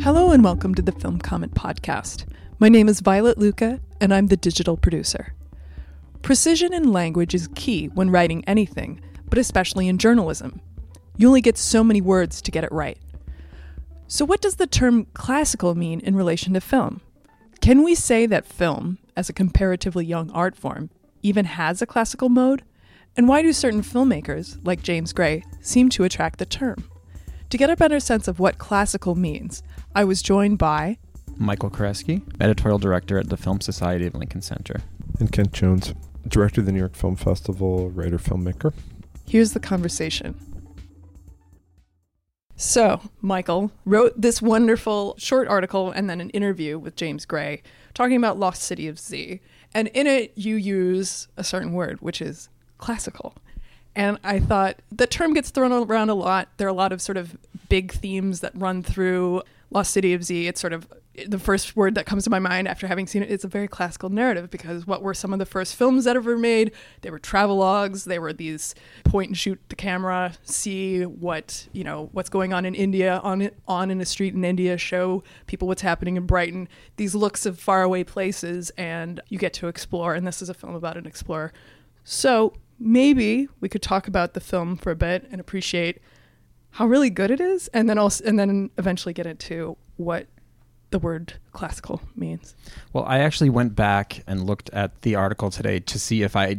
Hello and welcome to the Film Comment Podcast. My name is Violet Lucca and I'm the digital producer. Precision in language is key when writing anything, but especially in journalism. You only get so many words to get it right. So, what does the term classical mean in relation to film? Can we say that film, as a comparatively young art form, even has a classical mode? And why do certain filmmakers, like James Gray, seem to attract the term? To get a better sense of what classical means, I was joined by Michael Koresky, editorial director at the Film Society of Lincoln Center. And Kent Jones, director of the New York Film Festival, writer, filmmaker. Here's the conversation. So, Michael wrote this wonderful short article and then an interview with James Gray talking about Lost City of Z. And in it, you use a certain word, which is classical. And I thought the term gets thrown around a lot. There are a lot of sort of big themes that run through Lost City of Z. It's sort of the first word that comes to my mind after having seen it. It's a very classical narrative because what were some of the first films that ever made? They were travelogues. They were these point and shoot the camera, see what you know what's going on in India on on in a street in India, show people what's happening in Brighton. These looks of faraway places, and you get to explore. And this is a film about an explorer. So maybe we could talk about the film for a bit and appreciate how really good it is, and then also and then eventually get into what the word classical means. Well, I actually went back and looked at the article today to see if I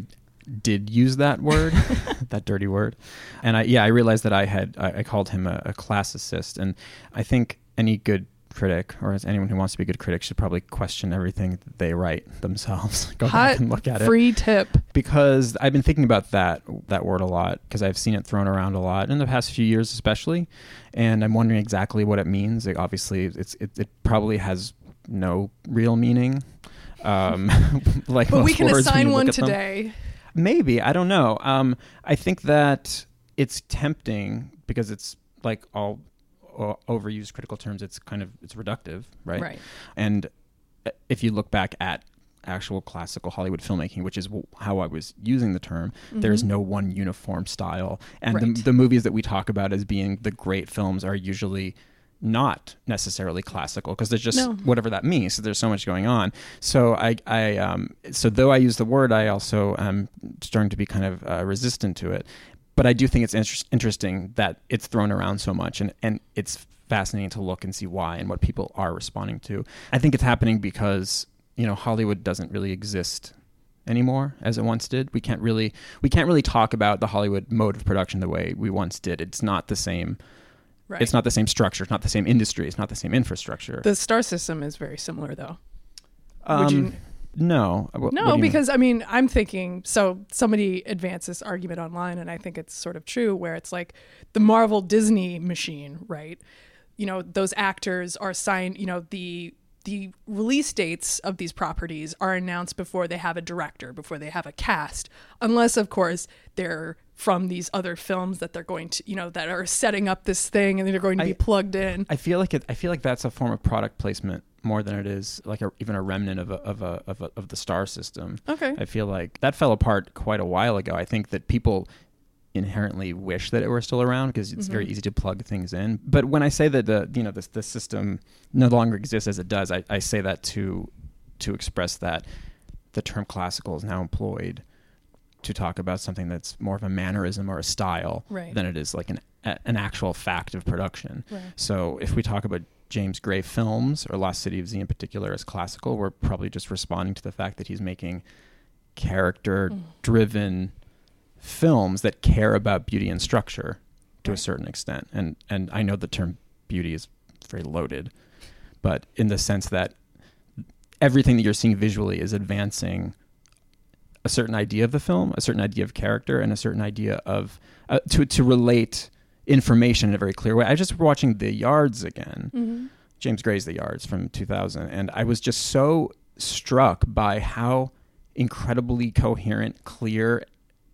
did use that word, that dirty word, and I yeah I realized that I had I, I called him a, a classicist, and I think any good critic or as anyone who wants to be a good critic should probably question everything they write themselves. Go Hot back and look at free it. Free tip. Because I've been thinking about that that word a lot because I've seen it thrown around a lot in the past few years, especially, and I'm wondering exactly what it means. It, obviously, it's it, it probably has no real meaning. Um, like, but we can assign one today. Them. Maybe I don't know. Um, I think that it's tempting because it's like all overused critical terms, it's kind of it's reductive, right? Right. And uh, if you look back at actual classical Hollywood filmmaking, which is how I was using the term, mm-hmm. there's no one uniform style, and right. the, the movies that we talk about as being the great films are usually not necessarily classical because there's just no. whatever that means. So there's so much going on. So I, I, um, so though I use the word, I also am starting to be kind of uh, resistant to it but I do think it's inter- interesting that it's thrown around so much, and and it's fascinating to look and see why and what people are responding to. I think it's happening because you know Hollywood doesn't really exist anymore as it once did. We can't really we can't really talk about the Hollywood mode of production the way we once did. It's not the same. Right. It's not the same structure. It's not the same industry. It's not the same infrastructure. The star system is very similar, though. Um, you, no. What, no, what because mean? I mean, I'm thinking so somebody advanced this argument online and I think it's sort of true where it's like the Marvel Disney machine, right? You know, those actors are signed, you know, the the release dates of these properties are announced before they have a director, before they have a cast, unless of course they're from these other films that they're going to, you know, that are setting up this thing and they're going to be plugged in. I feel like it, I feel like that's a form of product placement more than it is like a, even a remnant of a, of a, of a, of the star system. Okay. I feel like that fell apart quite a while ago. I think that people inherently wish that it were still around because it's mm-hmm. very easy to plug things in. But when I say that the you know the the system no longer exists as it does, I, I say that to to express that the term classical is now employed to talk about something that's more of a mannerism or a style right. than it is like an an actual fact of production. Right. So if we talk about James Gray films, or Lost City of Z in particular, as classical, we're probably just responding to the fact that he's making character driven mm. films that care about beauty and structure to right. a certain extent. And and I know the term beauty is very loaded, but in the sense that everything that you're seeing visually is advancing a certain idea of the film, a certain idea of character, and a certain idea of uh, to to relate information in a very clear way. I just were watching The Yards again, mm-hmm. James Gray's The Yards from 2000, and I was just so struck by how incredibly coherent, clear,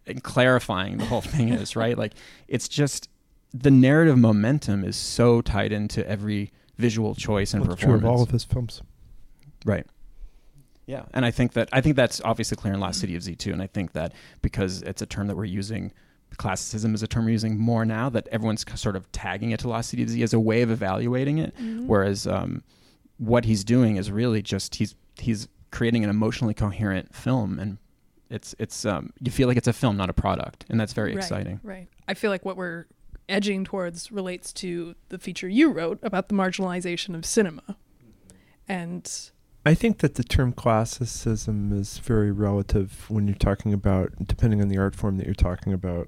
and clarifying the whole thing is. Right, like it's just the narrative momentum is so tied into every visual choice and well, performance. True of all of his films, right? Yeah, and I think that I think that's obviously clear in Lost City of Z too, and I think that because it's a term that we're using, classicism is a term we're using more now that everyone's sort of tagging it to Lost City of Z as a way of evaluating it, Mhm. whereas um, what he's doing is really just he's he's creating an emotionally coherent film, and it's it's um, you feel like it's a film, not a product, and that's very Right, exciting. Right. I feel like what we're edging towards relates to the feature you wrote about the marginalization of cinema. And I think that the term classicism is very relative when you're talking about, depending on the art form that you're talking about.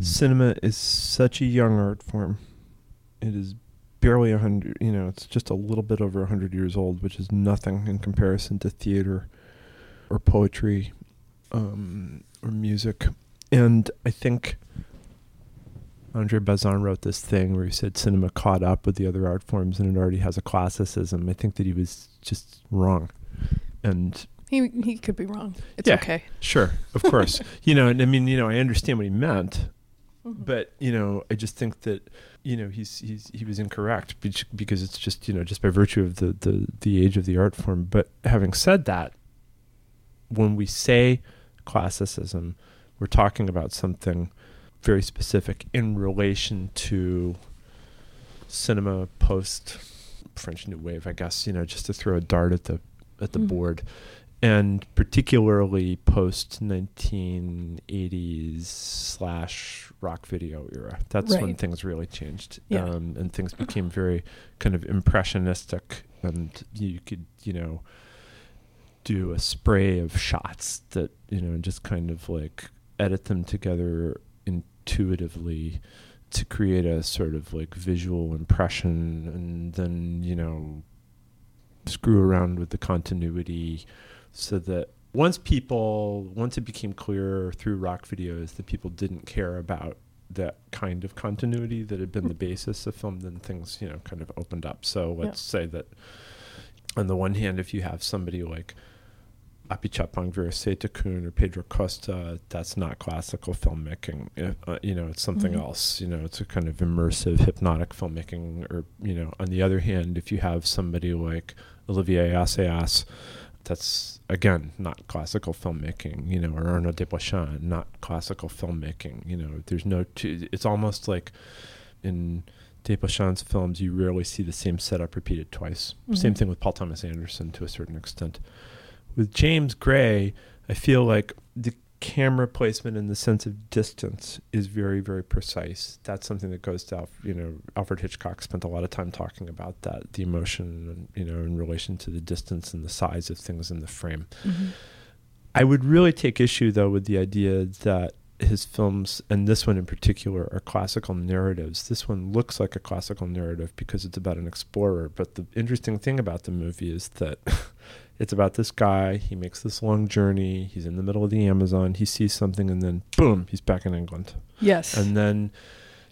Cinema is such a young art form. It is barely a hundred, you know, it's just a little bit over a hundred years old, which is nothing in comparison to theater or poetry um, or music. And I think Andre Bazin wrote this thing where he said cinema caught up with the other art forms and it already has a classicism. I think that he was just wrong. And he he could be wrong. It's Yeah. okay. sure, of course, you know, and I mean, you know, I understand what he meant, Mhm. but you know, I just think that you know he's he's he was incorrect because it's just you know just by virtue of the the the age of the art form. But having said that, when we say classicism, we're talking about something very specific in relation to cinema post French New Wave, I guess. You know, just to throw a dart at the at the Mhm. board, and particularly post 1980s slash rock video era. That's when things really changed, Yeah. um, and things became very kind of impressionistic, and you could you know do a spray of shots that you know just kind of like edit them together intuitively to create a sort of like visual impression and then you know screw around with the continuity so that once people once it became clear through rock videos that people didn't care about that kind of continuity that had been the basis of film then things you know kind of opened up so let's say that on the one hand if you have somebody like Apichatpong Weerasethakul or Pedro Costa, that's not classical filmmaking. Uh, uh, you know, it's something Mhm. else. You know, it's a kind of immersive, hypnotic filmmaking. Or, you know, on the other hand, if you have somebody like Olivier Assayas, that's, again, not classical filmmaking. You know, or Arnaud Desplechin, not classical filmmaking. You know, there's no, two, it's almost like in Desplechin's films, you rarely see the same setup repeated twice. Same Mhm. thing with Paul Thomas Anderson to a certain extent with James Gray, I feel like the camera placement and the sense of distance is very, very precise. That's something that goes to, Alf, you know, Alfred Hitchcock spent a lot of time talking about that, the emotion, you know, in relation to the distance and the size of things in the frame. Mhm. I would really take issue, though, with the idea that his films, and this one in particular, are classical narratives. This one looks like a classical narrative because it's about an explorer. But the interesting thing about the movie is that it's about this guy. He makes this long journey. He's in the middle of the Amazon. He sees something, and then boom, he's back in England. Yes. And then,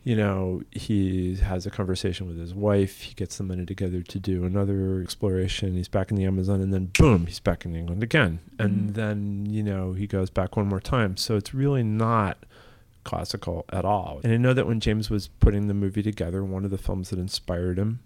you know, he has a conversation with his wife. He gets the money together to do another exploration. He's back in the Amazon, and then boom, he's back in England again. And Mhm. then, you know, he goes back one more time. So it's really not classical at all. And I know that when James was putting the movie together, one of the films that inspired him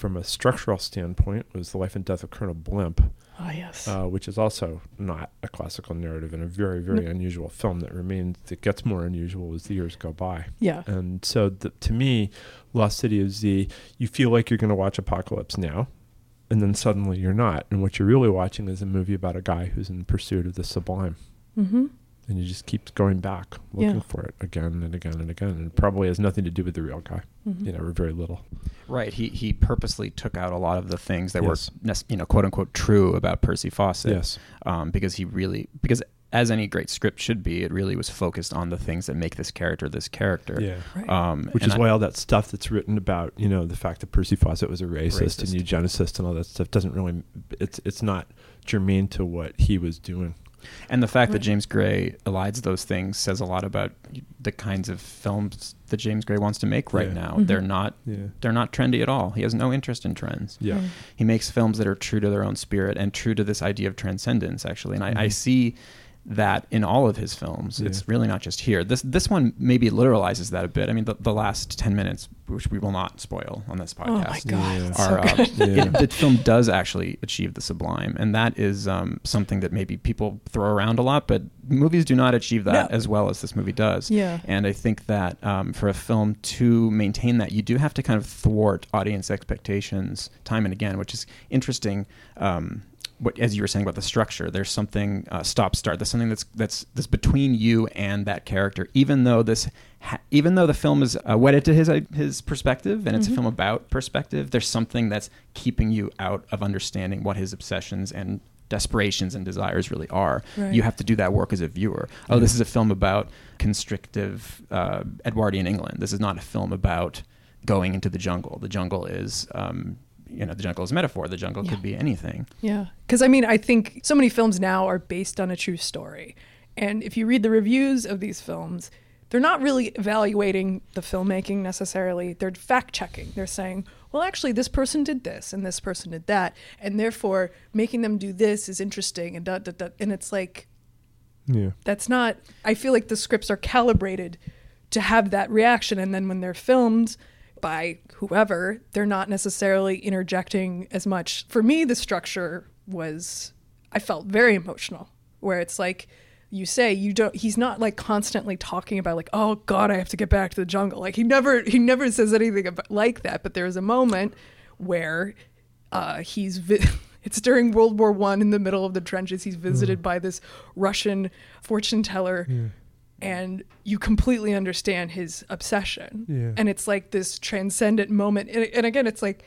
from a structural standpoint was The Life and Death of Colonel Blimp oh yes. uh, which is also not a classical narrative and a very, very No. unusual film that remains, that gets more unusual as the years go by. yeah. And so, the, to me, Lost City of Z, you feel like you're going to watch Apocalypse Now, and then suddenly you're not. And what you're really watching is a movie about a guy who's in pursuit of the sublime. Mm-hmm. And he just keeps going back, looking Yeah. for it again and again and again. And it probably has nothing to do with the real guy, Mm-hmm. you know, or very little. Right. He he purposely took out a lot of the things that Yes. were you know quote unquote true about Percy Fawcett. Yes. Um, because he really because as any great script should be, it really was focused on the things that make this character this character. Yeah. Right. Um, Which is I- why all that stuff that's written about, you know, the fact that Percy Fawcett was a racist, and eugenicist and all that stuff doesn't really it's it's not germane to what he was doing. And the fact that James Gray elides those things says a lot about the kinds of films that James Gray wants to make right Yeah. now. Mhm. They're not Yeah. they're not trendy at all. He has no interest in trends. Yeah. Right. He makes films that are true to their own spirit and true to this idea of transcendence actually. And I, I Mhm. see that in all of his films. Yeah. It's really not just here. This this one maybe literalizes that a bit. I mean the, the last 10 minutes which we will not spoil on this Oh my podcast. god, Yeah. Are, so uh, good. Yeah. it- the film does actually achieve the sublime, and that is um, something that maybe people throw around a lot, but movies do not achieve that No. as well as this movie does. Yeah. And I think that um, for a film to maintain that, you do have to kind of thwart audience expectations time and again, which is interesting. Um, what, as you were saying about the structure, there's something uh, stop start. There's something that's that's that's between you and that character. Even though this, ha- even though the film is uh, wedded to his his perspective and it's a Mhm. film about perspective, there's something that's keeping you out of understanding what his obsessions and desperations and desires really are. Right. You have to do that work as a viewer. Oh, this is a film about constrictive uh, Edwardian England. This is not a film about going into the jungle. The jungle is, um, you know, the jungle is a metaphor. The jungle Yeah. could be anything. Yeah. Because I mean, I think so many films now are based on a true story. And if you read the reviews of these films, they're not really evaluating the filmmaking necessarily. They're fact checking. They're saying, well, actually, this person did this and this person did that. And therefore, making them do this is interesting. And, da, da, da. and it's like, Yeah. that's not, I feel like the scripts are calibrated to have that reaction. And then when they're filmed, by whoever, they're not necessarily interjecting as much. For me, the structure was, I felt very emotional, where it's like, you say you don't he's not like constantly talking about like oh god i have to get back to the jungle. Like he never he never says anything about, like that but there's a moment where uh he's vi- it's during world war one in the middle of the trenches. He's visited by this russian fortune teller and you completely understand his obsession. Yeah. and it's like this transcendent moment. And, and again it's like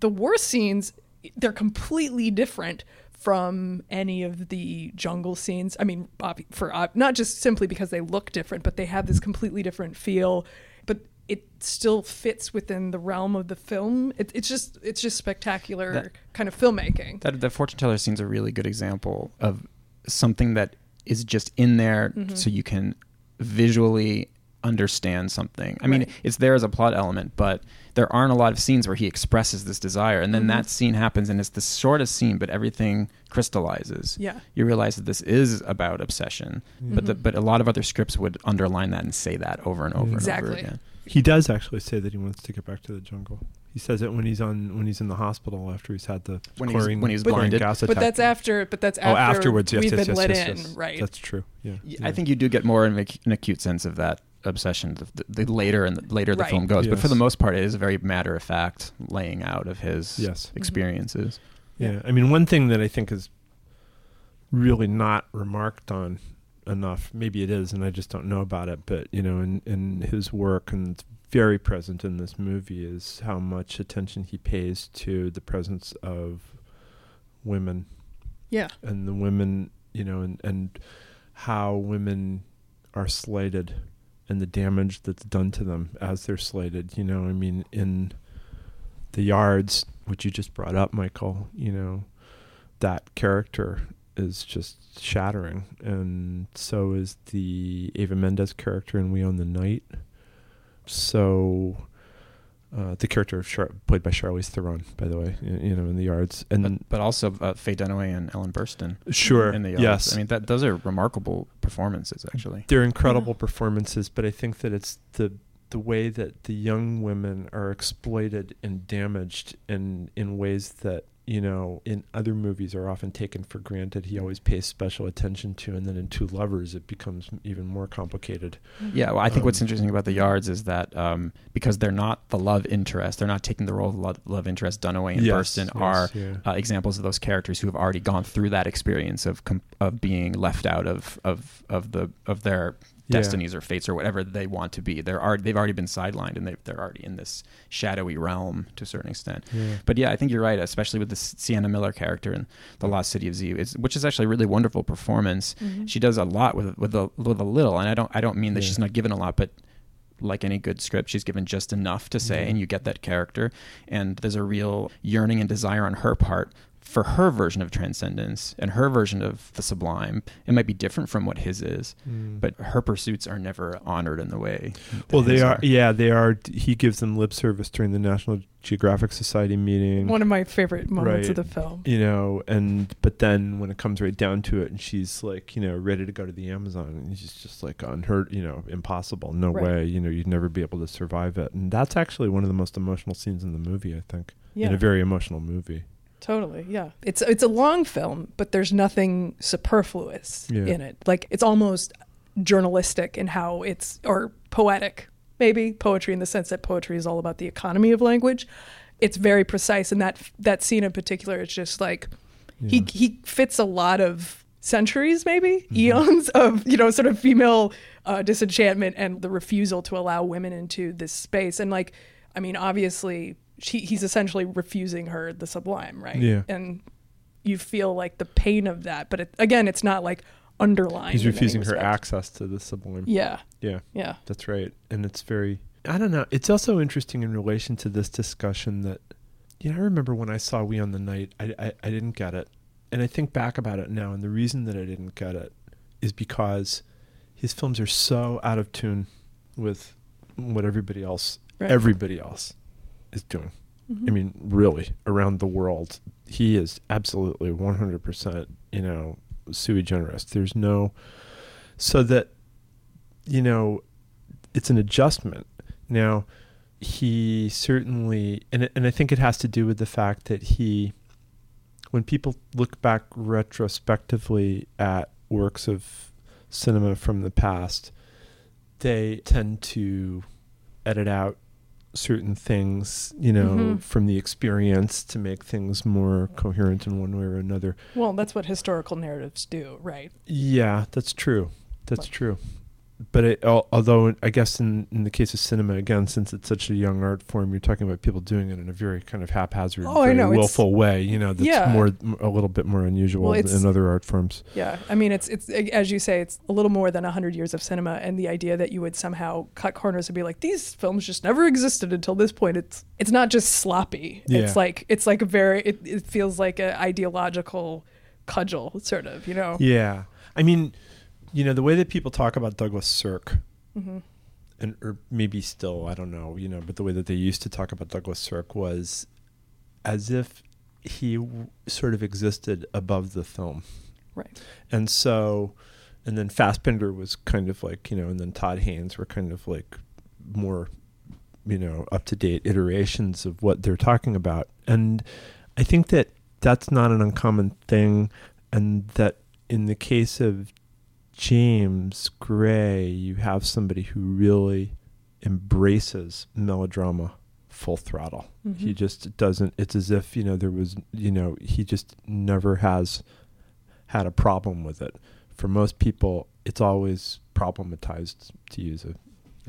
the war scenes they're completely different from any of the jungle scenes. I mean for ob- not just simply because they look different but they have this completely different feel. But it still fits within the realm of the film. It, it's just it's just spectacular That- kind of filmmaking. That the fortune teller scene's a really good example of something that is just in there Mhm. so you can visually understand something. I mean, Right. it's there as a plot element, but there aren't a lot of scenes where he expresses this desire, and then Mhm. that scene happens, and it's the shortest scene, but everything crystallizes. yeah You realize that this is about obsession, but the, Mhm. but a lot of other scripts would underline that and say that over and over and over again. He does actually say that he wants to get back to the jungle. He says it when he's on when he's in the hospital after he's had the When he's- when he's chlorine blinded. gas but that's after but that's oh, after. oh afterwards. Yes, we've yes, been yes, let yes, in yes. right That's true. Yeah, I think you do get more an, an acute sense of that obsession the, the, the later and the later the film goes. But for the most part, it is a very matter of fact laying out of his Yes. Mm-hmm. experiences. Yeah. I mean, one thing that I think is really not remarked on enough, maybe it is, and I just don't know about it, but, you know, in, in his work, and it's very present in this movie, is how much attention he pays to the presence of women yeah and the women, you know, and, and how women are slighted and the damage that's done to them as they're slighted. You know, I mean, in the yards, which you just brought up, Michael, you know, that character is just shattering. And so is the Eva Mendes character in We Own the Night. So. Uh, the character of Char- played by Charlize Theron, by the way, you, you know, in the yards, and But, but also uh, Faye Dunaway and Ellen Burstyn sure, in the yards. yes, I mean that those are remarkable performances actually. they're incredible performances, but I think that it's the the way that the young women are exploited and damaged in in ways that you know in other movies are often taken for granted. He always pays special attention to, and then in Two Lovers, it becomes even more complicated. Yeah, well, I think what's Um, interesting about the yards is that um, because they're not the love interest, they're not taking the role of love, love interest. Dunaway and Burstyn are yeah. uh, examples of those characters who have already gone through that experience of com- of being left out of of of the of their Yeah. destinies or fates or whatever they want to be. They're already, they've already been sidelined and they, they're already in this shadowy realm to a certain extent. Yeah. But yeah, I think you're right, especially with the Sienna Miller character in The Lost City of Z, it's, which is actually a really wonderful performance. Mhm. She does a lot with with a, with a little, and I don't I don't mean that Yeah. she's not given a lot, but like any good script, she's given just enough to say, Yeah. and you get that character. And there's a real yearning and desire on her part for her version of transcendence and her version of the sublime, it might be different from what his is, Mm. but her pursuits are never honored in the way. well, they his are. Yeah, they are. He gives them lip service during the National Geographic Society meeting. One of my favorite moments of the film. you know, and but then when it comes right down to it, and she's like, you know, ready to go to the Amazon, and she's just like unheard, you know, impossible, no Right. way, you know, you'd never be able to survive it, and that's actually one of the most emotional scenes in the movie, I think, Yeah. in a very emotional movie. Totally, yeah. It's it's a long film, but there's nothing superfluous Yeah. in it. Like it's almost journalistic in how it's or poetic, maybe poetry in the sense that poetry is all about the economy of language. It's very precise, and that that scene in particular is just like he Yeah. he fits a lot of centuries, maybe Mhm. eons of you know sort of female uh, disenchantment and the refusal to allow women into this space. And like, I mean, obviously, she, he's essentially refusing her the sublime, right? Yeah. And you feel like the pain of that, but it, again, it's not like underlined. He's refusing her access to the sublime. Yeah, Yeah, yeah, that's right, and it's very. I don't know. It's also interesting in relation to this discussion that, you know, I remember when I saw We Own the Night, I, I, I didn't get it. And I think back about it now, and the reason that I didn't get it is because his films are so out of tune with what everybody else, Right. everybody else is doing. Mhm. I mean, really, around the world, he is absolutely 100%, you know, sui generis. There's no, so that, you know, it's an adjustment. Now, he certainly, and, and I think it has to do with the fact that he, when people look back retrospectively at works of cinema from the past, they tend to edit out certain things, you know, Mhm. from the experience to make things more coherent in one way or another. Well, that's what historical narratives do, right? Yeah, that's true. That's Like- true. But it, although I guess in, in the case of cinema, again, since it's such a young art form, you're talking about people doing it in a very kind of haphazard, Oh, I very know, willful way. You know, that's Yeah. more a little bit more unusual Well, in other art forms. Yeah, I mean, it's it's as you say, it's a little more than hundred years of cinema, and the idea that you would somehow cut corners and be like, these films just never existed until this point. It's it's not just sloppy. Yeah. It's like it's like a very it, it feels like an ideological cudgel, sort of, you know. Yeah, I mean, you know, the way that people talk about Douglas Sirk, hmm and or maybe still, I don't know, you know, but the way that they used to talk about Douglas Sirk was as if he w- sort of existed above the film. Right. And so, and then Fassbinder was kind of like, you know, and then Todd Haynes were kind of like more, you know, up to date iterations of what they're talking about. And I think that that's not an uncommon thing. And that in the case of James Gray, you have somebody who really embraces melodrama full throttle. He Mhm. just doesn't. It's as if you know there was you know he just never has had a problem with it. For most people, it's always problematized to use a,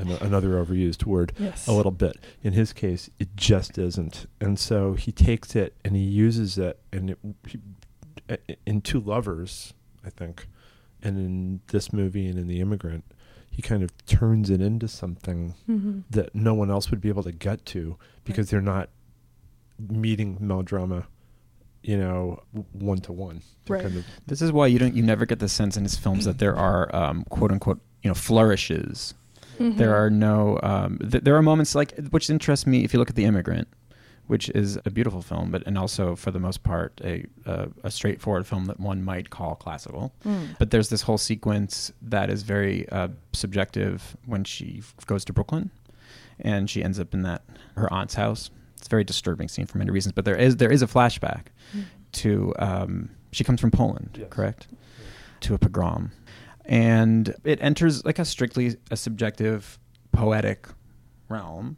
an, another overused word Yes. a little bit. In his case, it just isn't, and so he takes it and he uses it, and it, he, in Two Lovers, I think, and in this movie and in The Immigrant, he kind of turns it into something hmm that no one else would be able to get to because they're not meeting melodrama, you know, one to one. Right. Kind of, This is why you don't you never get the sense in his films that there are um, quote unquote you know flourishes. Mm-hmm. There are no um, th- there are moments like which interest me if you look at The Immigrant, which is a beautiful film, but and also for the most part a a, a straightforward film that one might call classical. Mm. But there's this whole sequence that is very uh, subjective when she f- goes to Brooklyn, and she ends up in that her aunt's house. It's a very disturbing scene for many reasons. But there is there is a flashback Mm. to um, she comes from Poland, Yes. correct? To a pogrom, and it enters like a strictly a subjective, poetic realm,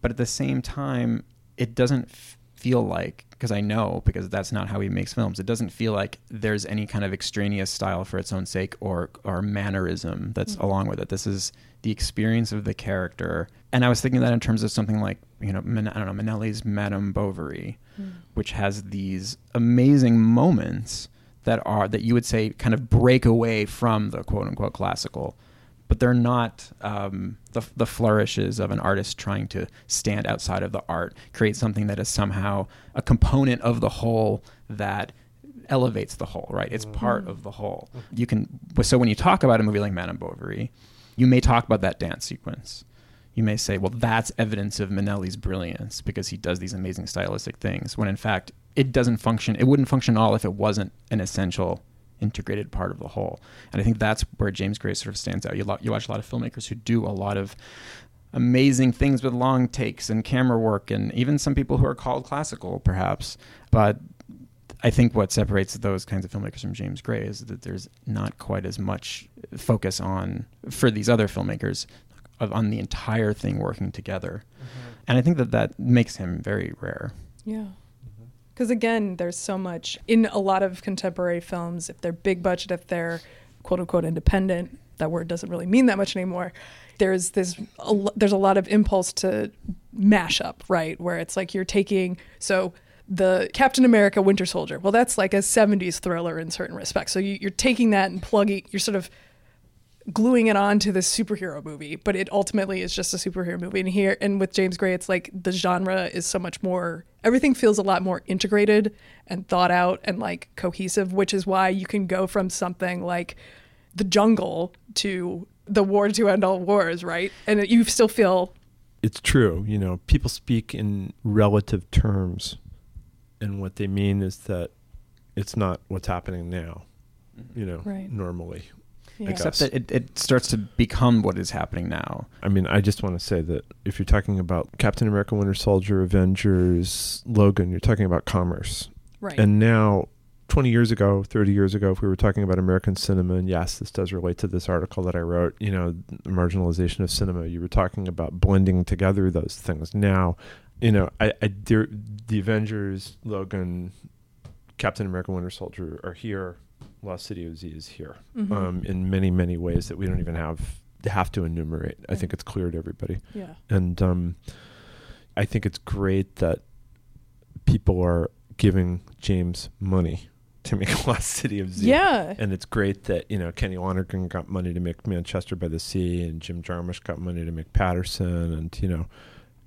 but at the same time, it doesn't f- feel like because I know because that's not how he makes films. It doesn't feel like there's any kind of extraneous style for its own sake or or mannerism that's Mhm. along with it. This is the experience of the character, and I was thinking that in terms of something like you know Min- I don't know Minnelli's Madame Bovary Mm. which has these amazing moments that are that you would say kind of break away from the quote unquote classical but they're not um, the, the flourishes of an artist trying to stand outside of the art, create something that is somehow a component of the whole that elevates the whole, right? It's part of the whole. You can so when you talk about a movie like Madame Bovary, you may talk about that dance sequence. You may say, well, that's evidence of Minnelli's brilliance because he does these amazing stylistic things. When in fact, it doesn't function. It wouldn't function at all if it wasn't an essential integrated part of the whole. And I think that's where James Gray sort of stands out. You, lo- you watch a lot of filmmakers who do a lot of amazing things with long takes and camera work, and even some people who are called classical, perhaps. But I think what separates those kinds of filmmakers from James Gray is that there's not quite as much focus on for these other filmmakers of, on the entire thing working together. Mm-hmm. And I think that that makes him very rare. Yeah. Because again, there's so much in a lot of contemporary films, if they're big budget, if they're quote unquote independent, that word doesn't really mean that much anymore. There's this, a, there's a lot of impulse to mash up, right? Where it's like you're taking, so the Captain America Winter Soldier, well, that's like a 70s thriller in certain respects. So you, you're taking that and plugging, you're sort of gluing it on to this superhero movie, but it ultimately is just a superhero movie. And here, and with James Gray, it's like the genre is so much more, everything feels a lot more integrated and thought out and like cohesive, which is why you can go from something like The Jungle to The War to End All Wars, right? And you still feel, it's true. You know, people speak in relative terms, and what they mean is that it's not what's happening now. Mm-hmm. You know, Right. normally. Yeah. Except that it, it starts to become what is happening now. I mean, I just want to say that if you're talking about Captain America, Winter Soldier, Avengers, Logan, you're talking about commerce. right. And now, 20 years ago, 30 years ago, if we were talking about American cinema, and yes, this does relate to this article that I wrote, you know, the marginalization of cinema, you were talking about blending together those things. Now, you know, I, I there, the Avengers, Logan, Captain America, Winter Soldier are here. Lost City of Z is here Mhm. um, in many, many ways that we don't even have have to enumerate. I think it's clear to everybody. yeah. And um, I think it's great that people are giving James money to make Lost City of Z. Yeah. And it's great that, you know, Kenny Lonergan got money to make Manchester by the Sea and Jim Jarmusch got money to make Paterson and, you know,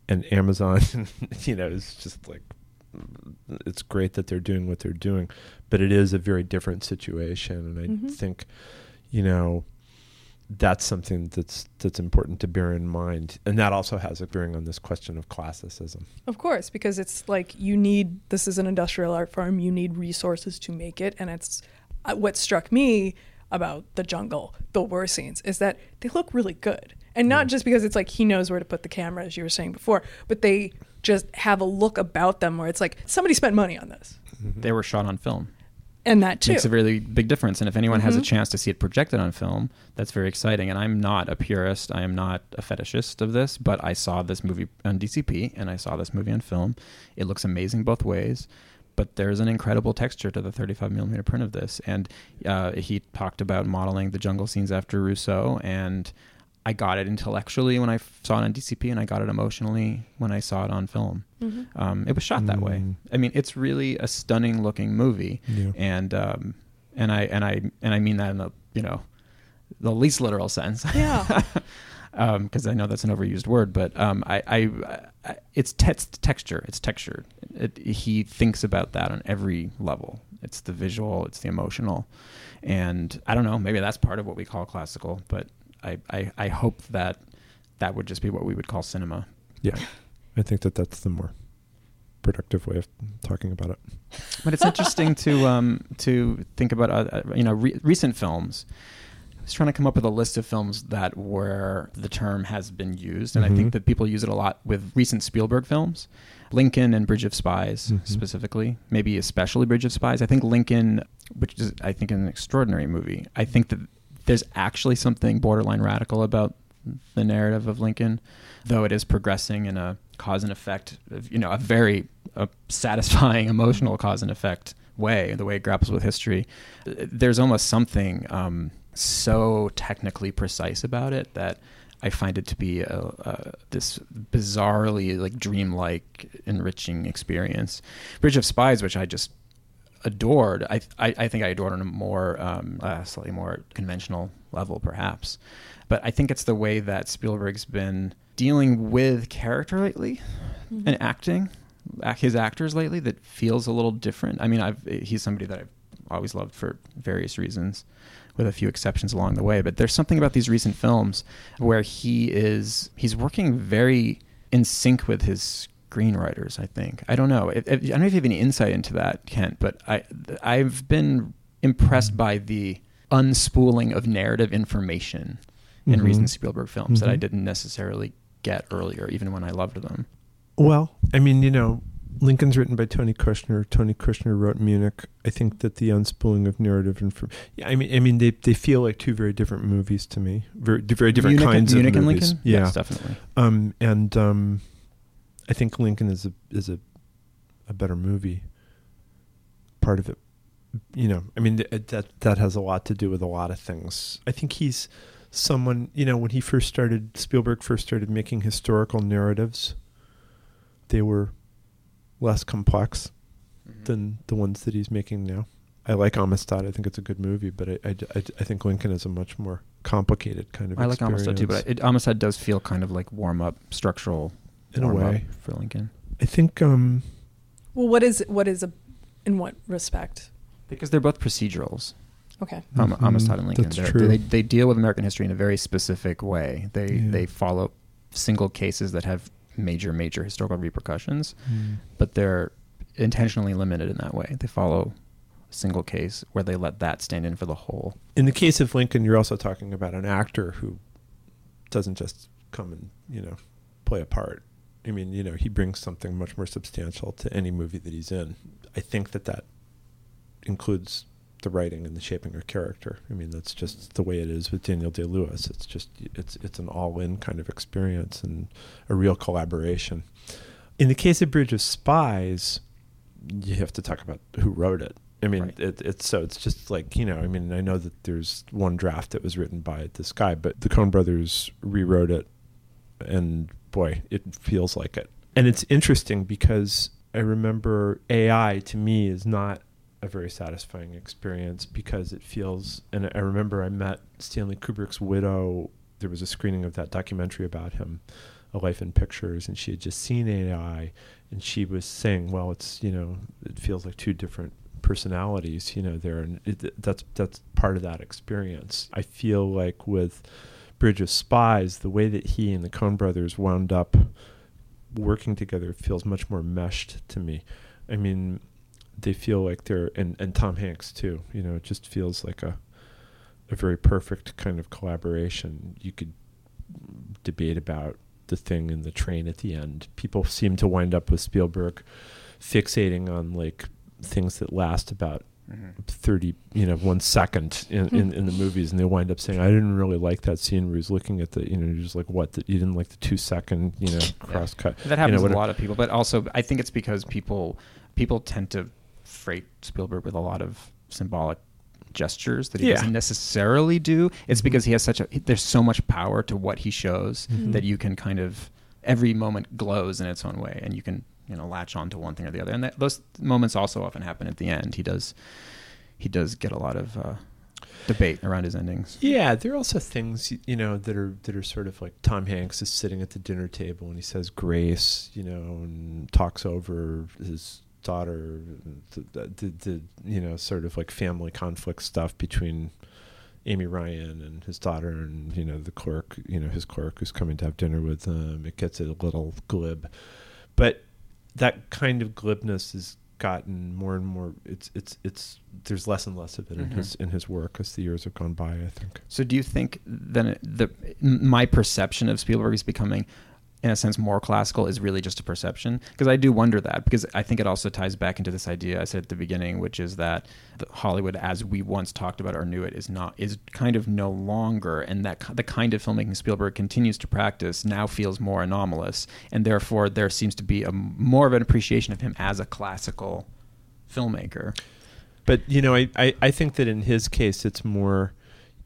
and Amazon, you know, is just like, it's great that they're doing what they're doing. But it is a very different situation. And I Mhm. think, you know, that's something that's that's important to bear in mind, and that also has a bearing on this question of classicism. Of course, because it's like you need this is an industrial art form, you need resources to make it. And it's uh, what struck me about the jungle, the war scenes, is that they look really good. And not Yeah. just because it's like he knows where to put the camera, as you were saying before, but they just have a look about them where it's like somebody spent money on this. They were shot on film. And that too. makes a really big difference. And if anyone has a Mhm. chance to see it projected on film, that's very exciting. And I'm not a purist. I am not a fetishist of this, but I saw this movie on DCP and I saw this movie on film. It looks amazing both ways. But there's an incredible texture to the 35 millimeter print of this, and uh, he talked about modeling the jungle scenes after Rousseau, and I got it intellectually when I f- saw it on DCP, and I got it emotionally when I saw it on film. Mhm. Um, it was shot that way. Mm. I mean, it's really a stunning looking movie Yeah. and um, and I and I and I mean that in the you know the least literal sense. Yeah. Because I know that's an overused word, but um, I, I, I it's te- texture. It's texture. It, he thinks about that on every level. It's the visual. It's the emotional, and I don't know. Maybe that's part of what we call classical. But I, I, I hope that that would just be what we would call cinema. Yeah, I think that that's the more productive way of talking about it. But it's interesting to um, to think about uh, uh, you know re- recent films. I was trying to come up with a list of films that where the term has been used, and I think Mhm. that people use it a lot with recent Spielberg films, Lincoln and Bridge of Spies Mhm. specifically, maybe especially Bridge of Spies. I think Lincoln, which is I think an extraordinary movie. I think that there's actually something borderline radical about the narrative of Lincoln, though it is progressing in a cause and effect, you know, a very uh, satisfying emotional cause and effect way, the way it grapples with history. There's almost something um, so technically precise about it that I find it to be a, a, this bizarrely like dreamlike, enriching experience. Bridge of Spies, which I just adored. I, I, I think I adored on a more um, uh, slightly more conventional level, perhaps. But I think it's the way that Spielberg's been dealing with character lately Mm-hmm. and acting, his actors lately that feels a little different. I mean, I've he's somebody that I've always loved for various reasons, with a few exceptions along the way. But there's something about these recent films where he is he's working very in sync with his screenwriters. I think I don't know. If, if, I don't know if you have any insight into that, Kent, but I I've been impressed by the unspooling of narrative information in Mhm. recent Spielberg films that I Mhm. didn't necessarily get earlier, even when I loved them. Well, I mean, you know, Lincoln's written by Tony Kushner. Tony Kushner wrote Munich. I think that the unspooling of narrative and yeah, I mean, I mean, they they feel like two very different movies to me. Very very different Munich, kinds Munich of and movies. Lincoln. Yeah. Yes, definitely. Um, and um, I think Lincoln is a is a a better movie. Part of it, you know, I mean th- that that has a lot to do with a lot of things. I think he's someone, you know, when he first started, Spielberg first started making historical narratives. They were less complex mm-hmm. than the ones that he's making now. I like Amistad. I think it's a good movie, but I, I, I, I think Lincoln is a much more complicated kind of I like Amistad too, but experience. it, Amistad does feel kind of like warm up structural in a warm-up way, for Lincoln I think um, Well, what is what is a in what respect? because they're both procedurals. Okay. Am- Mhm, Amistad and Lincoln. that's They're- true. They they deal with American history in a very specific way. They Yeah. they follow single cases that have major major historical repercussions, Mm. but they're intentionally limited in that way. They follow a single case where they let that stand in for the whole. in the case of Lincoln, you're also talking about an actor who doesn't just come and you know play a part. I mean, you know, he brings something much more substantial to any movie that he's in. I think that that includes the writing and the shaping of character. I mean, that's just the way it is with Daniel Day Lewis. It's just it's it's an all-in kind of experience and a real collaboration. In the case of Bridge of Spies, you have to talk about who wrote it. I mean, Right. it, it's so it's just like you know. I mean, I know that there's one draft that was written by this guy, but the Coen Brothers rewrote it, and boy, it feels like it. And it's interesting because I remember AI to me is not a very satisfying experience because it feels. And I remember I met Stanley Kubrick's widow. There was a screening of that documentary about him, A Life in Pictures, and she had just seen AI, and she was saying, "Well, it's you know, it feels like two different." personalities you know there and it, that's that's part of that experience i feel like with bridge of spies the way that he and the Coen brothers wound up working together feels much more meshed to me. I mean they feel like they're and, and tom hanks too you know it just feels like a a very perfect kind of collaboration. You could debate about the thing in the train at the end. People seem to wind up with spielberg fixating on like things that last about 30 you know one second in, in, in the movies and they wind up saying i didn't really like that scene where he's looking at the you know you're just like what the, you didn't like the two second you know cross cut That happens you know, with a lot of people, but also I think it's because people people tend to freight Spielberg with a lot of symbolic gestures that he Yeah. doesn't necessarily do. It's Mhm. because he has such a there's so much power to what he shows Mhm. that you can kind of every moment glows in its own way, and you can you know latch on to one thing or the other. And that, those moments also often happen at the end. He does he does get a lot of uh, debate around his endings. Yeah, there are also things you know that are that are sort of like Tom Hanks is sitting at the dinner table and he says grace, you know, and talks over his daughter, the, the, the, you know sort of like family conflict stuff between Amy Ryan and his daughter and you know the clerk, you know his clerk who's coming to have dinner with them. It gets a little glib, but that kind of glibness has gotten more and more. It's it's it's there's less and less of it in Mhm. his in his work as the years have gone by. I think. So do you think then the my perception of Spielberg is becoming in a sense more classical is really just a perception because I do wonder that because I think it also ties back into this idea I said at the beginning which is that Hollywood as we once talked about or knew it is not is kind of no longer and that the kind of filmmaking Spielberg continues to practice now feels more anomalous and therefore there seems to be a more of an appreciation of him as a classical filmmaker But you know, I, I, I think that in his case, it's more.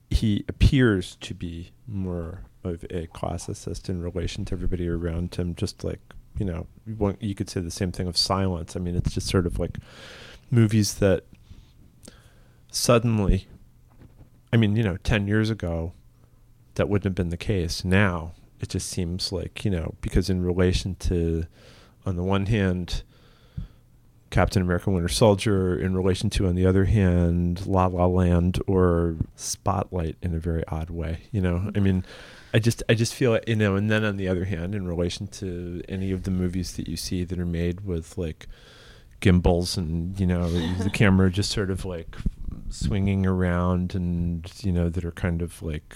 He appears to be more of a classicist in relation to everybody around him. Just like you know, you could say the same thing of silence. I mean, it's just sort of like movies that suddenly, I mean, you know, 10 years ago, that wouldn't have been the case. Now, it just seems like, you know, because in relation to, on the one hand, Captain America Winter Soldier, in relation to, on the other hand, La La Land or Spotlight in a very odd way. You know, I mean, I just I just feel you know, and then on the other hand, in relation to any of the movies that you see that are made with like gimbals and you know the camera just sort of like swinging around and you know that are kind of like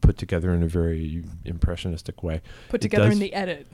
put together in a very impressionistic way. Put together does- in the edit.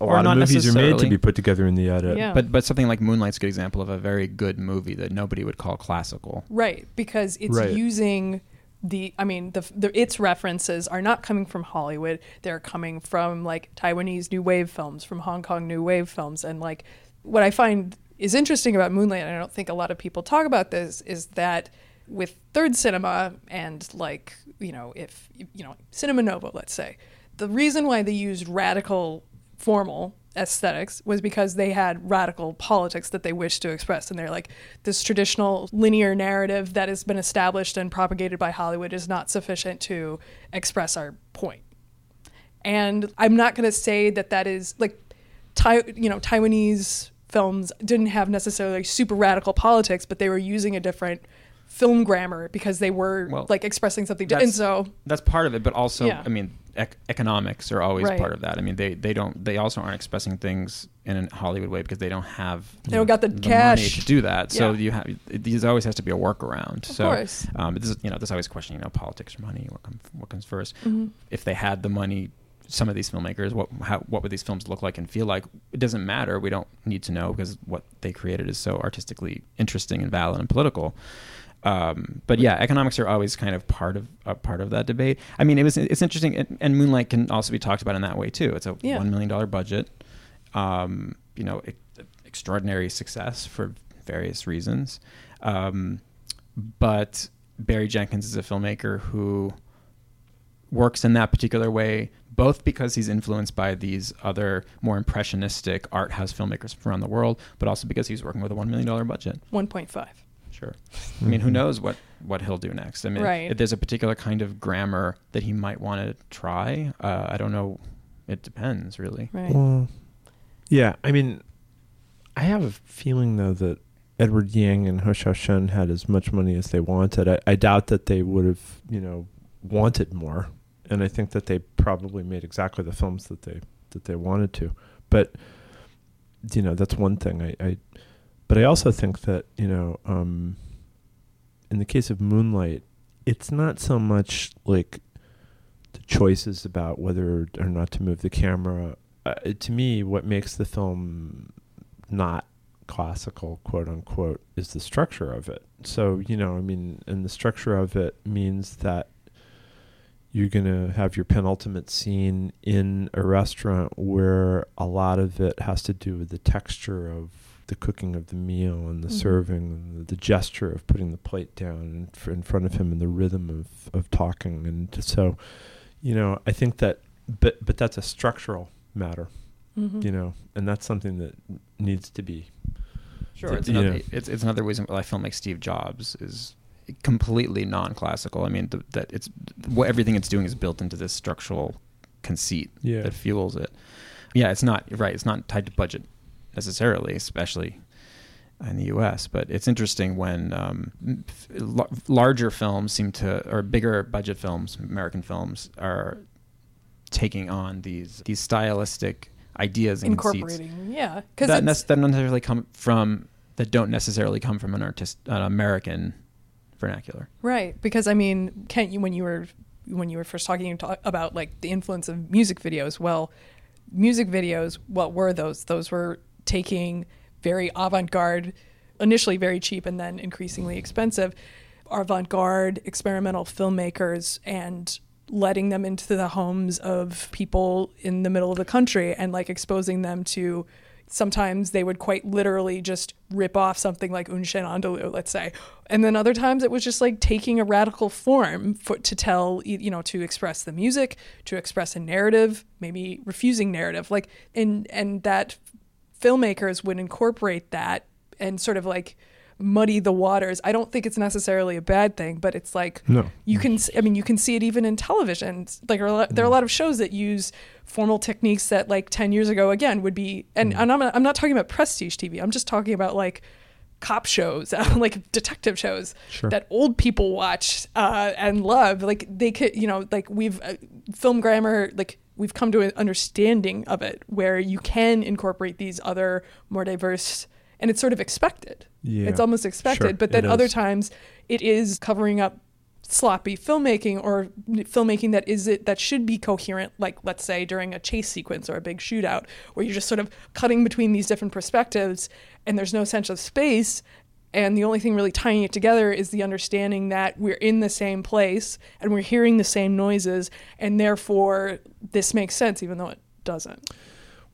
A Or lot not of movies are made to be put together in the edit. Yeah. But but something like Moonlight's a good example of a very good movie that nobody would call classical. Right, because it's Right. using the I mean the, the its references are not coming from Hollywood. They're coming from like Taiwanese new wave films, from Hong Kong new wave films and like what I find is interesting about Moonlight and I don't think a lot of people talk about this is that with third cinema and like, you know, if you know, Cinema Novo, let's say, the reason why they used radical formal aesthetics was because they had radical politics that they wished to express and they're like this traditional linear narrative that has been established and propagated by Hollywood is not sufficient to express our point. And I'm not going to say that that is like Tai you know Taiwanese films didn't have necessarily super radical politics but they were using a different film grammar because they were Well, like expressing something di- and so That's part of it, but also Yeah. I mean ec- economics are always Right. part of that. I mean they they don't they also aren't expressing things in a Hollywood way because they don't have they don't got the, the cash money to do that. So you have these always has to be a workaround. Of so course. um, this is you know there's always a question you know politics or money what comes what comes 1st Mhm. If they had the money, some of these filmmakers what how what would these films look like and feel like? It doesn't matter. We don't need to know because what they created is so artistically interesting and valid and political. Um, but yeah, economics are always kind of part of a part of that debate. I mean, it was it's interesting, and, and Moonlight can also be talked about in that way too. It's a Yeah. one million dollar budget, um, you know, extraordinary success for various reasons. Um, but Barry Jenkins is a filmmaker who works in that particular way, both because he's influenced by these other more impressionistic art house filmmakers from around the world, but also because he's working with a one million dollar budget. 1.5 Sure. I mean, who Mhm. knows what what he'll do next? I mean, Right. if there's a particular kind of grammar that he might want to try, uh, I don't know. It depends, really. right Well, yeah. I mean, I have a feeling though that Edward Yang and Hou Hsiao-hsien had as much money as they wanted. I, I doubt that they would have, you know, wanted more, and I think that they probably made exactly the films that they that they wanted to. But you know, that's one thing. I, I but I also think that you know, um, in the case of Moonlight, it's not so much like the choices about whether or not to move the camera. Uh, to me, what makes the film not classical, quote unquote, is the structure of it. So, you know, I mean, and the structure of it means that you're going to have your penultimate scene in a restaurant where a lot of it has to do with the texture of the cooking of the meal and the Mhm. serving and the, the gesture of putting the plate down in, fr- in front of him and the rhythm of, of talking. And so, you know, I think that, but, but that's a structural matter, Mhm. you know, and that's something that needs to be Sure. Th- It's another, it's, it's another reason why I film like Steve Jobs is completely non-classical. I mean, th- that it's what everything it's doing is built into this structural conceit Yeah. that fuels it. Yeah, it's not right. It's not tied to budget necessarily, especially in the U.S. But it's interesting when um, l- larger films seem to, or bigger budget films, American films, are taking on these these stylistic ideas and conceits incorporating yeah because that, nec- that don't necessarily come from that don't necessarily come from an artist an American vernacular. Right, because I mean, Kent, you when you were when you were first talking about like the influence of music videos. Well, music videos, what were those? Those were taking very avant-garde, initially very cheap and then increasingly expensive, avant-garde experimental filmmakers and letting them into the homes of people in the middle of the country and like exposing them to sometimes they would quite literally just rip off something like Un Chien Andalou, let's say. And then other times it was just like taking a radical form for, to tell, you know, to express the music, to express a narrative, maybe refusing narrative. Like, and, and that filmmakers would incorporate that and sort of like muddy the waters. I don't think it's necessarily a bad thing, but it's like No. you can i mean you can see it even in television like there are a lot- are a lot of shows that use formal techniques that like 10 years ago again would be and, and I'm, not, I'm not talking about prestige tv i'm just talking about like cop shows like detective shows Sure. that old people watch uh, and love like they could you know like we've uh, film grammar like we've come to an understanding of it where you can incorporate these other more diverse and it's sort of expected Yeah. it's almost expected Sure, but then other is. times it is covering up sloppy filmmaking or filmmaking that is it that should be coherent like let's say during a chase sequence or a big shootout where you're just sort of cutting between these different perspectives and there's no sense of space and the only thing really tying it together is the understanding that we're in the same place and we're hearing the same noises and therefore this makes sense even though it doesn't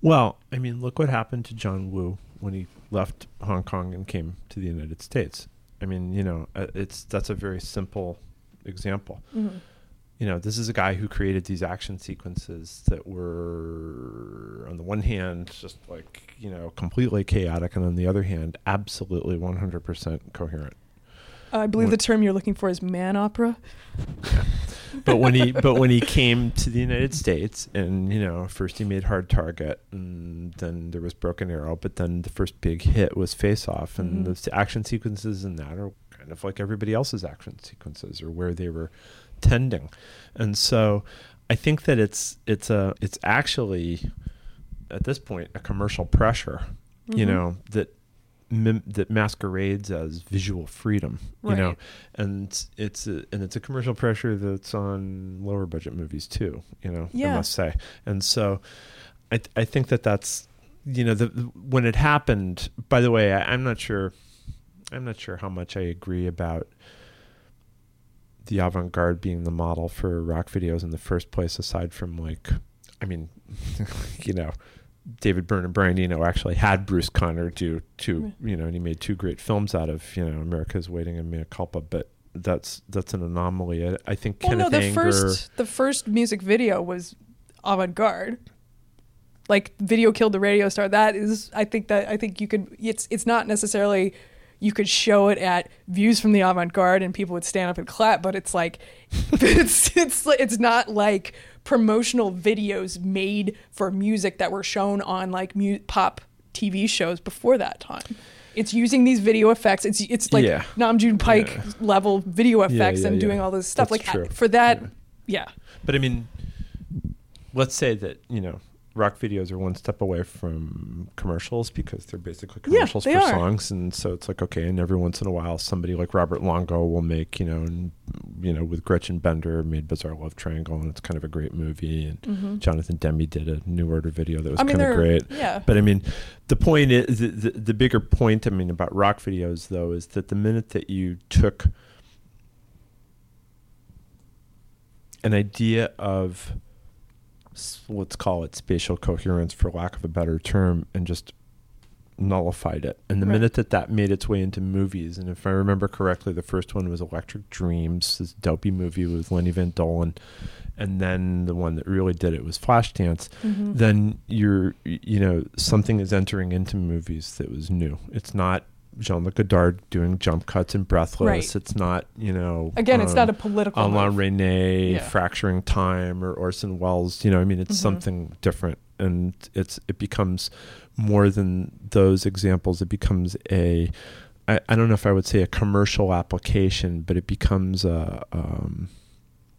Well, I mean, look what happened to John Woo when he left Hong Kong and came to the United States. I mean, you know, uh, it's that's a very simple example. You know, this is a guy who created these action sequences that were, on the one hand, just like you know, completely chaotic, and on the other hand, absolutely 100% coherent. i believe What- the term you're looking for is man opera but when he but when he came to the United States and you know first he made Hard Target and then there was Broken Arrow but then the first big hit was Face Off and Mhm. the action sequences in that are kind of like everybody else's action sequences or where they were tending and so I think that it's it's a it's actually at this point a commercial pressure you Mhm. know that mim- that masquerades as visual freedom you know and it's a, and it's a commercial pressure that's on lower budget movies too you know Yeah. i must say and so i th- i think that that's you know the when it happened by the way I, i'm not sure i'm not sure how much i agree about the avant-garde being the model for rock videos in the first place aside from like i mean you know David Byrne and Brian Eno actually had Bruce Conner do two, you know, and he made two great films out of, you know, America's Waiting and Mea Culpa, but that's that's an anomaly. I, I think Well, Kenneth no, the Anger, first the first music video was avant garde. Like video killed the radio star. That is, I think that I think you could. It's it's not necessarily you could show it at views from the avant garde and people would stand up and clap, but it's like it's it's it's not like promotional videos made for music that were shown on like mu- pop TV shows before that time. It's using these video effects. It's it's like Yeah. Nam June Paik Yeah. level video effects yeah, and yeah. doing all this stuff. That's like true. for that, Yeah. yeah. but I mean, let's say that you know, rock videos are one step away from commercials because they're basically Yeah, commercials they for are. songs, and so it's like okay, and every once in a while, somebody like Robert Longo will make you know, and you know, with Gretchen Bender made Bizarre Love Triangle, and it's kind of a great movie, and Jonathan Demme did a New Order video that was Mm-hmm. I mean, kind of great. Yeah. But I mean, the point is the, the, the bigger point. I mean, about rock videos though is that the minute that you took an idea of let's call it spatial coherence, for lack of a better term, and just nullified it. And the Right. minute that that made its way into movies, and if I remember correctly, the first one was Electric Dreams, this dopey movie with Lenny Von Dohlen, and then the one that really did it was Flashdance Mhm. then you're you know something is entering into movies that was new it's not jean-luc godard doing jump cuts and breathless Right. it's not you know Again, it's um, not a political. alain move. resnais Yeah. fracturing time or orson welles you know i mean it's Mhm. something different and it's it becomes more than those examples it becomes a I, I don't know if I would say a commercial application, but it becomes a um,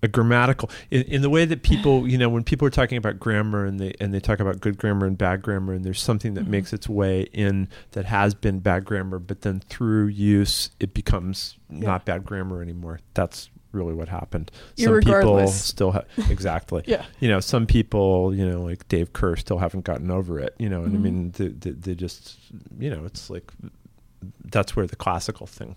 a grammatical in, in the way that people you know when people are talking about grammar and they and they talk about good grammar and bad grammar and there's something that Mhm. makes its way in that has been bad grammar but then through use it becomes Yeah. not bad grammar anymore that's really what happened some people still ha- exactly Yeah. you know some people you know like dave kehr still haven't gotten over it you know and i Mhm. mean they, they, they just you know it's like that's where the classical thing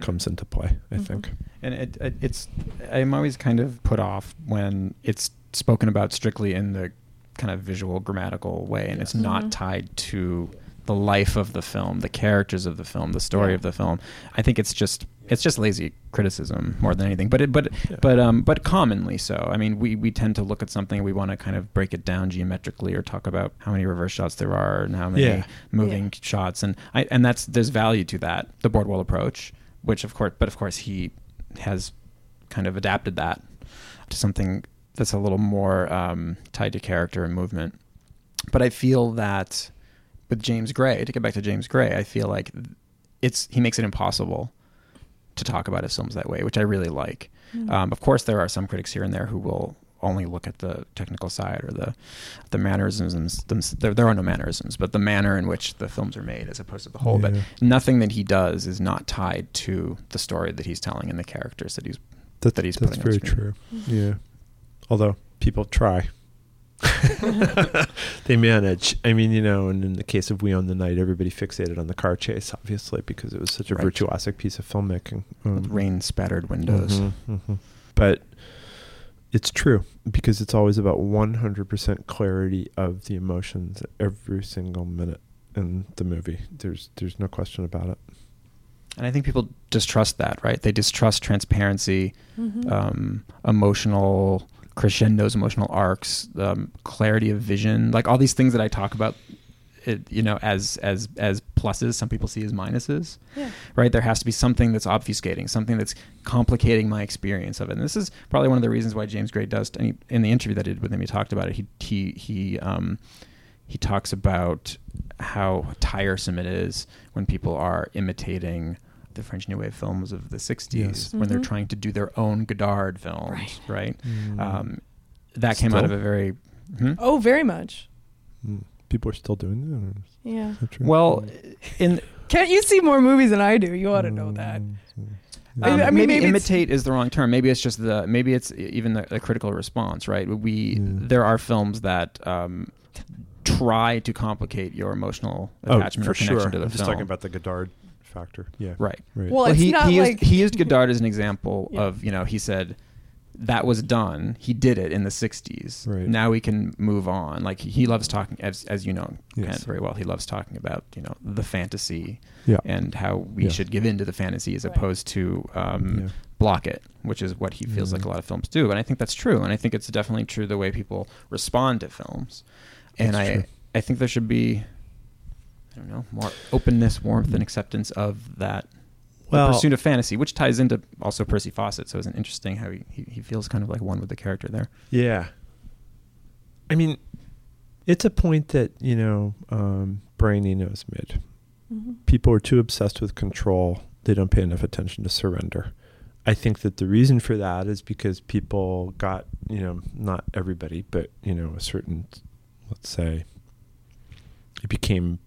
comes into play i Mhm. think And it, it, it's, I'm always kind of put off when it's spoken about strictly in the kind of visual grammatical way, and it's Yes. not Mhm. tied to the life of the film, the characters of the film, the story Yeah. of the film. I think it's just it's just lazy criticism more than anything. But it, but Yeah. but um but commonly so. I mean, we we tend to look at something we want to kind of break it down geometrically or talk about how many reverse shots there are and how many Yeah. moving Yeah. shots and I and that's there's value to that the Bordwell approach, which of course but of course he has kind of adapted that to something that's a little more um, tied to character and movement. But I feel that with James Gray, to get back to James Gray, I feel like it's he makes it impossible to talk about his films that way, which I really like. Mm. Um, of course, there are some critics here and there who will only look at the technical side or the the mannerisms. There, there are no mannerisms, but the manner in which the films are made, as opposed to the whole. But nothing that he does is not tied to the story that he's telling and the characters that he's That, that he's that's putting on very screen. true. Yeah. Although people try. they manage. I mean, you know, and in the case of We Own the Night, everybody fixated on the car chase, obviously, because it was such a Right. virtuosic piece of filmmaking. Um, with rain spattered windows. mhm, mhm. But it's true because it's always about 100% clarity of the emotions every single minute in the movie. There's there's no question about it. And I think people distrust that, right? They distrust transparency, Mhm. um, emotional crescendos, emotional arcs, um, clarity of vision, like all these things that I talk about. It, you know, as as as pluses, some people see as minuses. yeah. right? There has to be something that's obfuscating, something that's complicating my experience of it. And this is probably one of the reasons why James Gray does. And he, in the interview that I did with him, he talked about it. He he he um, he talks about how tiresome it is when people are imitating the French New Wave films of the '60s Yes. when they're Mhm. trying to do their own Godard films, Right. right? Mm. Um, that came out of a very hmm? Oh, very much. Mm. People are still doing that. Yeah. is that true? well in Can't you see more movies than I do? You ought to know that. Mm. I- Um, I mean, maybe, maybe imitate is the wrong term. Maybe it's just the maybe it's even the, the critical response, right? We Mm. there are films that um, try to complicate your emotional attachment oh, or for connection sure. to the I'm film. just talking about the Godard factor. Yeah. right. Right. Well, it's he not he used, he used Godard as an example Yeah. of you know he said that was done. He did it in the '60s. Right. Now we can move on. Like he, he loves talking, as as you know, Yes. Very well. He loves talking about you know the fantasy yeah. and how we Yeah. should give in to the fantasy as Right. opposed to um, yeah. block it, which is what he feels Yeah. like a lot of films do. And I think that's true. And I think it's definitely true the way people respond to films. And That's I true. I think there should be I don't know, more openness, warmth and acceptance of that the Well- pursuit of fantasy, which ties into also Percy Fawcett. So it's interesting how he, he, he feels kind of like one with the character there. Yeah. I mean, it's a point that, you know, um, Brian Eno's made. Mhm. People are too obsessed with control. They don't pay enough attention to surrender. I think that the reason for that is because people got, you know, not everybody, but, you know, a certain, let's say, it became,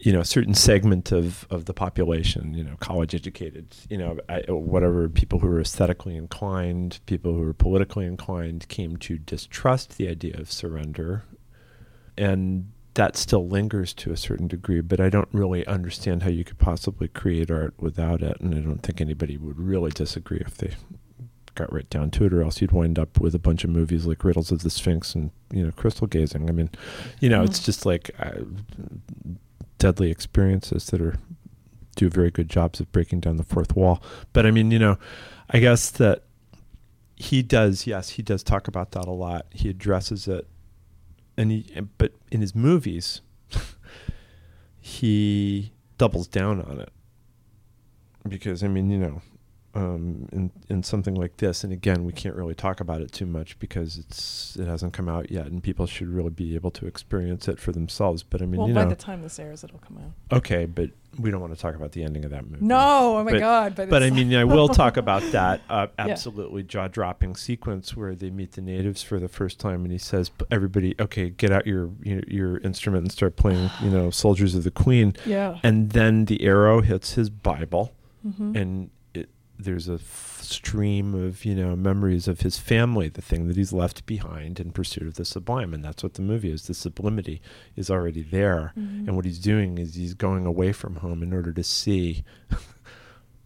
you know, a certain segment of, of the population, you know, college educated, you know, I, whatever, people who are aesthetically inclined, people who are politically inclined came to distrust the idea of surrender. And that still lingers to a certain degree, but I don't really understand how you could possibly create art without it. And I don't think anybody would really disagree if they got right down to it, or else you'd wind up with a bunch of movies like Riddles of the Sphinx and, you know, Crystal Gazing. I mean, you know, it's Mhm. just like uh, deadly experiences that are do very good jobs of breaking down the fourth wall. But I mean, you know, I guess that he does, yes, he does talk about that a lot. He addresses it and he but in his movies he doubles down on it because i mean you know um, in in something like this and again we can't really talk about it too much because it's it hasn't come out yet and people should really be able to experience it for themselves but i mean well, by know the time this airs, it'll come out. okay but we don't want to talk about the ending of that movie No, oh my But- god! But, but I mean, I will talk about that uh, Yeah. absolutely jaw-dropping sequence where they meet the natives for the first time, and he says, "Everybody, okay, get out your your, your instrument and start playing, you know, Soldiers of the Queen." yeah, And then the arrow hits his Bible, Mhm. and there's a f- stream of you know memories of his family, the thing that he's left behind in pursuit of the sublime, and that's what the movie is. The sublimity is already there, Mhm. and what he's doing is he's going away from home in order to see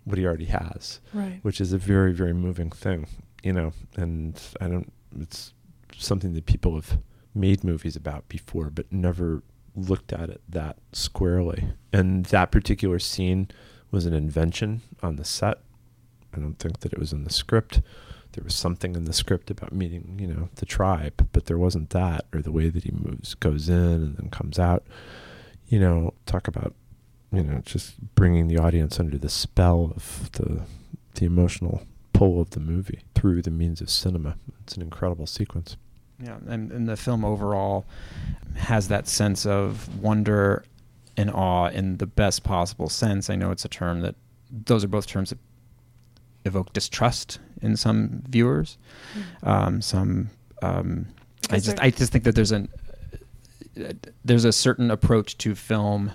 what he already has right. which is a very very moving thing you know and i don't it's something that people have made movies about before but never looked at it that squarely. And that particular scene was an invention on the set. I don't think that it was in the script. There was something in the script about meeting, you know, the tribe, but there wasn't that or the way that he moves, goes in and then comes out. You know, talk about, you know, just bringing the audience under the spell of the the emotional pull of the movie through the means of cinema. It's an incredible sequence. Yeah, and, and the film overall has that sense of wonder and awe in the best possible sense. I know it's a term that those are both terms that evoke distrust in some viewers. Mm-hmm. Um, some um, I just I just think that there's an uh, there's a certain approach to film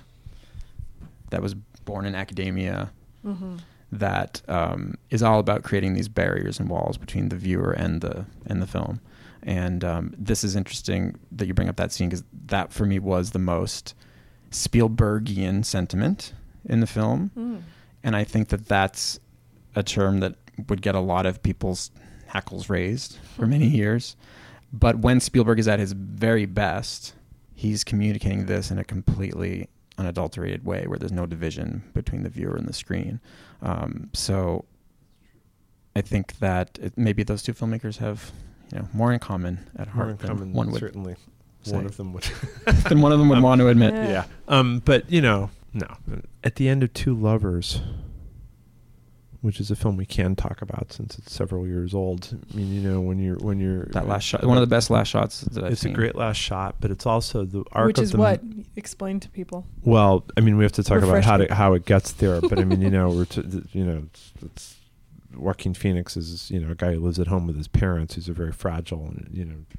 that was born in academia Mm-hmm. that um, is all about creating these barriers and walls between the viewer and the and the film. And um, this is interesting that you bring up that scene because that for me was the most Spielbergian sentiment in the film, Mm. and I think that that's a term that would get a lot of people's hackles raised for many years. But when Spielberg is at his very best, he's communicating this in a completely unadulterated way where there's no division between the viewer and the screen. Um, so I think that it, maybe those two filmmakers have you know more in common at heart More heart in than common, one would certainly. say. One of them would. than one of them would Um, want to admit. Yeah. yeah. Um, but you know, no. At the end of Two Lovers, which is a film we can talk about since it's several years old. I mean, you know, when you're when you're That last shot, one of the best last shots that I've It's seen. a great last shot, but it's also the arc Which of is the what? Explain to people. Well, I mean, we have to talk about how to, how it gets there, but I mean, you know, we're t- th- you know, it's, it's Joaquin Phoenix is you know a guy who lives at home with his parents. who's a very fragile and you know a-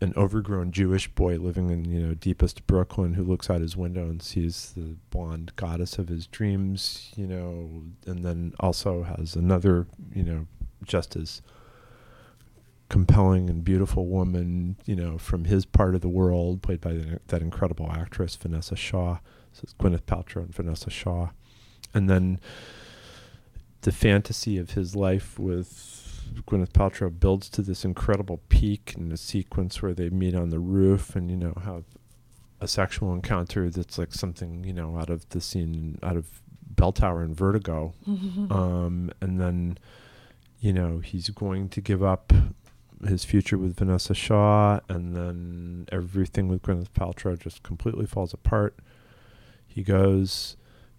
an overgrown Jewish boy living in you know deepest Brooklyn who looks out his window and sees the blonde goddess of his dreams. You know, and then also has another you know just as compelling and beautiful woman, you know, from his part of the world, played by the, that incredible actress Vinessa Shaw. So it's Gwyneth Paltrow and Vinessa Shaw, and then the fantasy of his life with Gwyneth Paltrow builds to this incredible peak in the sequence where they meet on the roof, and you know have a sexual encounter that's like something you know out of the scene out of Bell Tower and Vertigo, um, and then you know he's going to give up his future with Vinessa Shaw, and then everything with Gwyneth Paltrow just completely falls apart. He goes,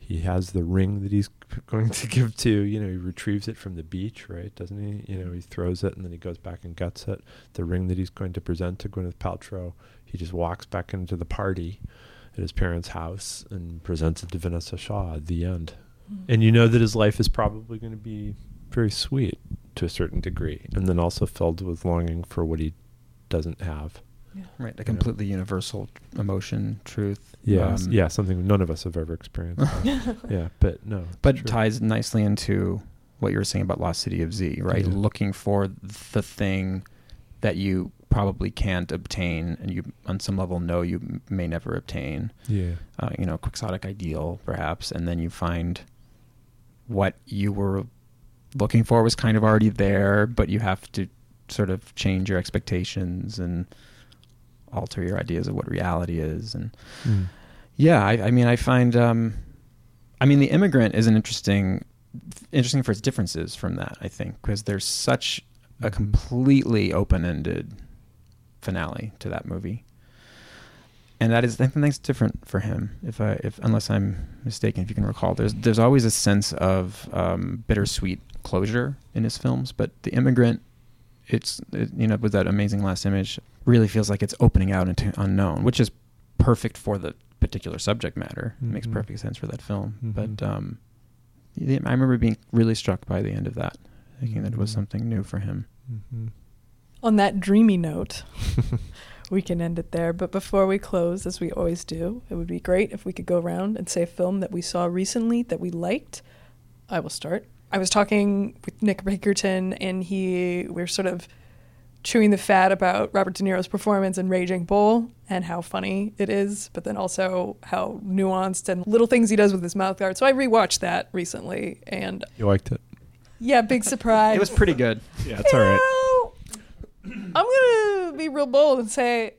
he has the ring that he's going to give to, you know, he retrieves it from the beach, right? Doesn't he? You know, he throws it and then he goes back and gets it. The ring that he's going to present to Gwyneth Paltrow, he just walks back into the party at his parents' house and presents it to Vinessa Shaw at the end. Hmm. And you know that his life is probably going to be very sweet to a certain degree, and then also filled with longing for what he doesn't have. Right, a completely universal emotion, truth. Yeah, um, yeah, something none of us have ever experienced. yeah, but no, But true. ties nicely into what you were saying about Lost City of Z, right? Yeah. Looking for the thing that you probably can't obtain, and you, on some level, know you m- may never obtain. yeah, Uh, you know, quixotic ideal, perhaps, and then you find what you were looking for was kind of already there, but you have to sort of change your expectations and alter your ideas of what reality is, and Mm. Yeah, I, I mean, I find, um, I mean, the immigrant is an interesting, interesting for its differences from that. I think because there's such a Mhm. completely open-ended finale to that movie, and that is I think that's different for him. If I, if unless I'm mistaken, if you can recall, there's there's always a sense of um, bittersweet closure in his films, but the immigrant, it's it, you know with that amazing last image, really feels like it's opening out into unknown, which is perfect for the particular subject matter. It makes perfect sense for that film. But Mhm. um, I remember being really struck by the end of that, thinking that it was Mhm. something new for him. Mhm. On that dreamy note, we can end it there. But before we close, as we always do, it would be great if we could go around and say a film that we saw recently that we liked. I will start. I was talking with Nick Pinkerton, and he we are sort of chewing the fat about Robert De Niro's performance in Raging Bull and how funny it is, but then also how nuanced and little things he does with his mouth guard. So I rewatched that recently, and You liked it? yeah, big surprise. It was pretty good. Yeah, it's all right. Well, I'm gonna be real bold and say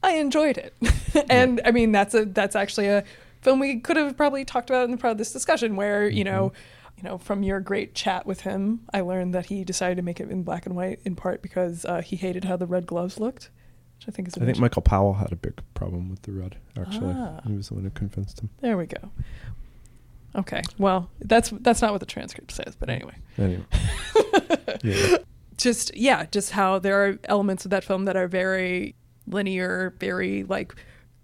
I enjoyed it. and I mean, that's a that's actually a film we could have probably talked about in the part of this discussion where, you know, Mm-hmm. You know, from your great chat with him, I learned that he decided to make it in black and white in part because uh, he hated how the red gloves looked, which I think is I think Michael Powell had a big problem with the red. Actually, Ah. he was the one who convinced him. There we go. Okay. Well, that's that's not what the transcript says, but anyway. Anyway, yeah, just yeah, just how there are elements of that film that are very linear, very like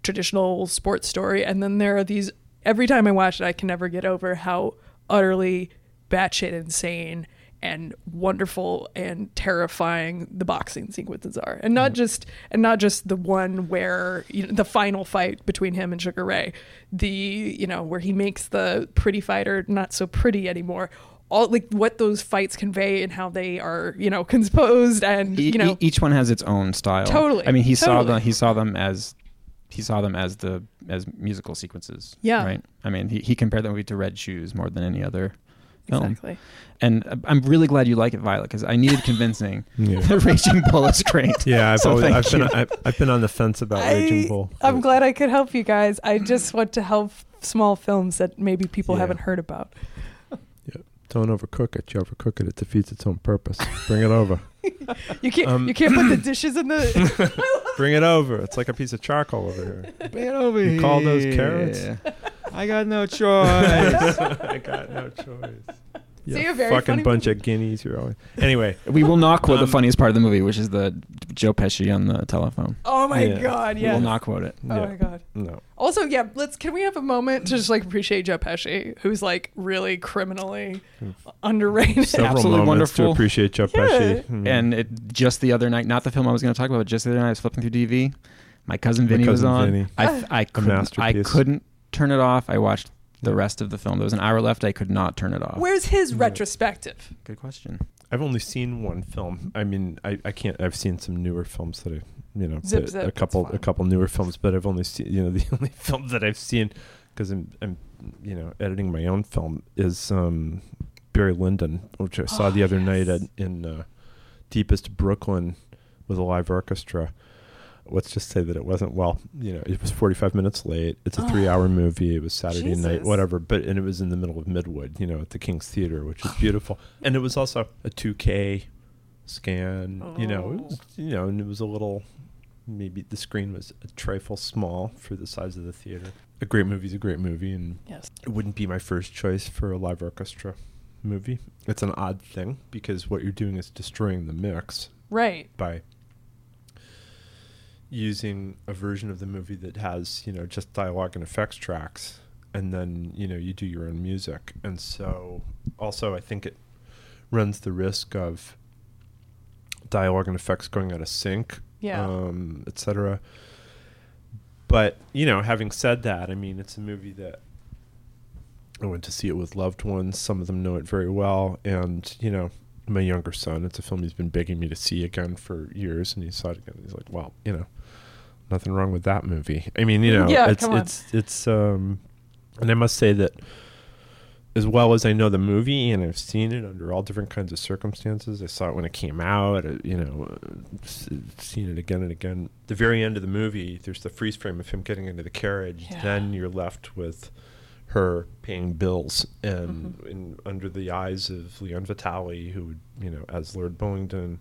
traditional sports story, and then there are these. Every time I watch it, I can never get over how utterly batshit insane and wonderful and terrifying the boxing sequences are, and not mm-hmm. just and not just the one where you know, the final fight between him and Sugar Ray, the you know where he makes the pretty fighter not so pretty anymore. All like what those fights convey and how they are you know composed and you know e- each one has its own style. Totally, I mean, he saw totally. them. He saw them as he saw them as the as musical sequences. Yeah. Right. I mean, he he compared the movie to Red Shoes more than any other film. exactly. And uh, I'm really glad you like it, Violet, because I needed convincing. yeah. the Raging Bull is great. Yeah, I've, So always, I've been. I've, I've been on the fence about Raging Bull. I'm glad I could help you guys. I just want to help small films that maybe people Yeah. haven't heard about. Don't overcook it. You overcook it, it defeats its own purpose. Bring it over. You can't Um, you can't put the dishes in the Bring it over. It's like a piece of charcoal over here. Bring it over You call those carrots? I got no choice. I got no choice. See, You a very fucking funny bunch movie. of guineas. You're always anyway. we will not quote Um, the funniest part of the movie, which is the Joe Pesci on the telephone. Oh my Yeah. god, Yeah, we will not quote it. Oh yeah, my god. no. Also, yeah, let's can we have a moment to just like appreciate Joe Pesci, who's like really criminally underrated. Several Absolutely moments to appreciate Joe Yeah. Pesci. Mm. And it just the other night, not the film I was going to talk about, but just the other night, I was flipping through DV. My cousin My Vinny was on. Vinny. I, I, couldn't, I couldn't turn it off. I watched the rest of the film. There was an hour left. I could not turn it off. Where's his Yeah. retrospective? Good question. I've only seen one film. I mean, I, I can't. I've seen some newer films that I, you know, Zip, that- zip, a that's couple fine. a couple newer films, but I've only seen. You know, the only film that I've seen because I'm I'm you know editing my own film is um, Barry Lyndon, which I saw Oh, the other night yes. at, in uh, Deepest Brooklyn with a live orchestra. Let's just say that it wasn't well. You know, it was 45 minutes late. It's a Oh, three-hour movie. It was Saturday night, whatever. But and it was in the middle of Midwood, you know, at the King's Theater, which is oh. beautiful. and it was also a 2K scan. You know, it was, you know, and it was a little. Maybe the screen was a trifle small for the size of the theater. A great movie's a great movie, and Yes. it wouldn't be my first choice for a live orchestra movie. It's an odd thing because what you're doing is destroying the mix Right. by using a version of the movie that has you know just dialogue and effects tracks and then you know you do your own music. And so also i think it runs the risk of dialogue and effects going out of sync Yeah. um etc but you know having said that i mean it's a movie that i went to see it with loved ones. Some of them know it very well. And you know my younger son it's a film he's been begging me to see again for years and he saw it again he's like well you know nothing wrong with that movie i mean you know Yeah, it's it's it's um, and i must say that as well as I know the movie and I've seen it under all different kinds of circumstances. I saw it when it came out, uh, you know, uh, seen it again and again. The very end of the movie, there's the freeze frame of him getting into the carriage. Yeah. Then you're left with her paying bills and Mm-hmm. in, under the eyes of Leon Vitali, who, you know, as Lord Bullingdon,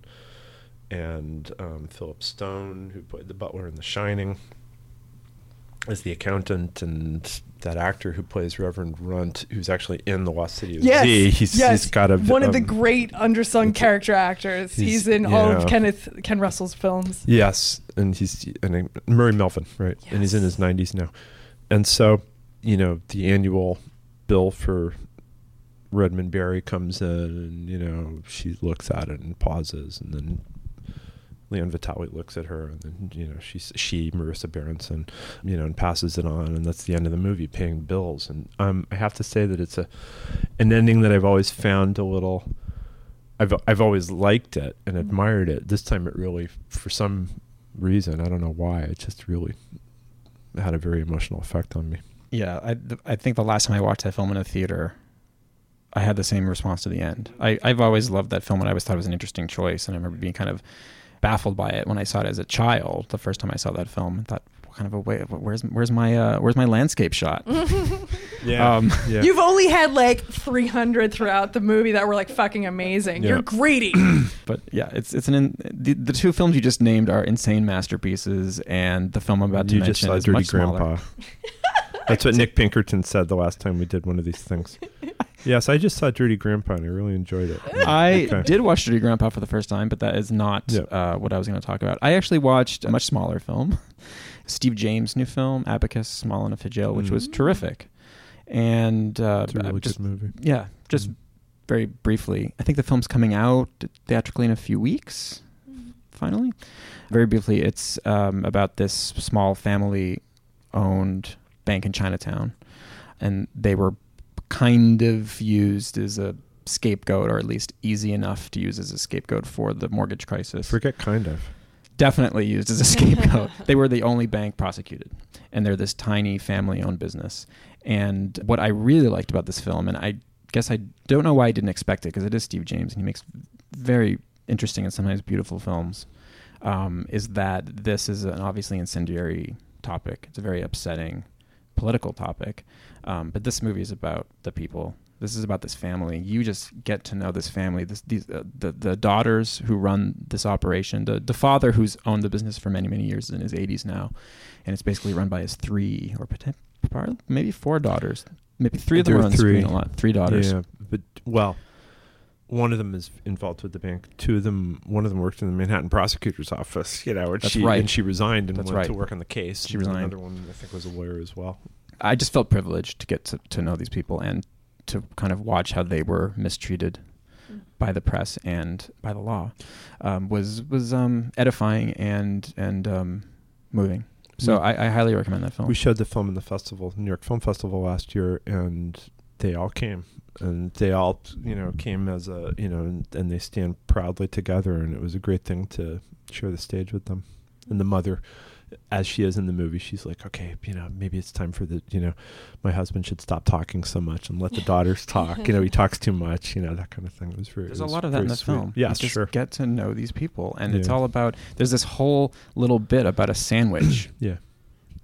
and um, Philip Stone, who played the butler in The Shining, as the accountant, and that actor who plays Reverend Runt, who's actually in The Lost City of Yes. Z. He's, yes. he's got a one of the um, great undersung character actors. He's, he's- in all of. Kenneth Ken Russell's films. Yes, and he's and Murray Melvin, right? And he's in his 90s now. And so, you know, the annual bill for Redmond Barry comes in, and you know, she looks at it and pauses, and then Leon Vitali looks at her, and then you know, she's she Marisa Berenson, you know, and passes it on, and that's the end of the movie, paying bills. And um, I have to say that it's a an ending that I've always found a little. I've I've always liked it and admired it. This time, it really, for some reason, I don't know why, it just really had a very emotional effect on me. Yeah, I, th- I think the last time I watched that film in a theater, I had the same response to the end. I, I've always loved that film and I always thought it was an interesting choice. And I remember being kind of baffled by it when I saw it as a child. The first time I saw that film, I thought, what kind of a way? Where's where's my uh, where's my landscape shot? Yeah. Um, yeah. You've only had like 300 throughout the movie that were like fucking amazing. Yeah. You're greedy. but yeah, it's it's an in, the, the two films you just named are insane masterpieces, and the film I'm about to you mention just saw is Dirty much smaller. Grandpa. That's what Nick Pinkerton said the last time we did one of these things. Yes, I just saw Dirty Grandpa and I really enjoyed it. I Okay. did watch Dirty Grandpa for the first time, but that is not Yeah. uh, what I was going to talk about. I actually watched a much smaller film, Steve James' new film, Abacus, Small Enough to Jail, which was Mm. terrific. And uh, It's a really just good movie. yeah, just Mm. very briefly, I think the film's coming out theatrically in a few weeks. Finally, very briefly, it's um, about this small family-owned bank in Chinatown, and they were kind of used as a scapegoat, or at least easy enough to use as a scapegoat for the mortgage crisis Forget kind of. definitely used as a scapegoat. they were the only bank prosecuted, and they're this tiny family-owned business. And what I really liked about this film, and I guess I don't know why I didn't expect it because it is Steve James, and he makes very interesting and sometimes beautiful films, um, is that this is an obviously incendiary topic. It's a very upsetting political topic, um, but this movie is about the people. This is about this family. You just get to know this family. This, these, uh, the the daughters who run this operation. The the father who's owned the business for many many years in his 80s now, and it's basically run by his three or maybe four daughters. Maybe three of them There are on three. screen a lot. Three daughters. Yeah, but well, one of them is involved with the bank. Two of them, one of them worked in the Manhattan prosecutor's office. You know, and That's she right. and she resigned and That's went right. to work on the case. She And resigned. Another one, I think, was a lawyer as well. I just felt privileged to get to, to know these people and to kind of watch how they were mistreated by the press and by the law um, was was um, edifying and and um, moving. So We- I, I highly recommend that film. We showed the film in the festival, New York Film Festival last year, and they all came, and they all, you know, came as a, you know, and, and they stand proudly together, and it was a great thing to share the stage with them. And the mother, as she is in the movie, she's like, okay, you know, maybe it's time for the, you know, my husband should stop talking so much and let the daughters talk. You know, he talks too much. You know, that kind of thing. It was very. There's it a lot of that in the sweet. film. Yeah, you just sure. get to know these people, and it's all about. There's this whole little bit about a sandwich, Yeah.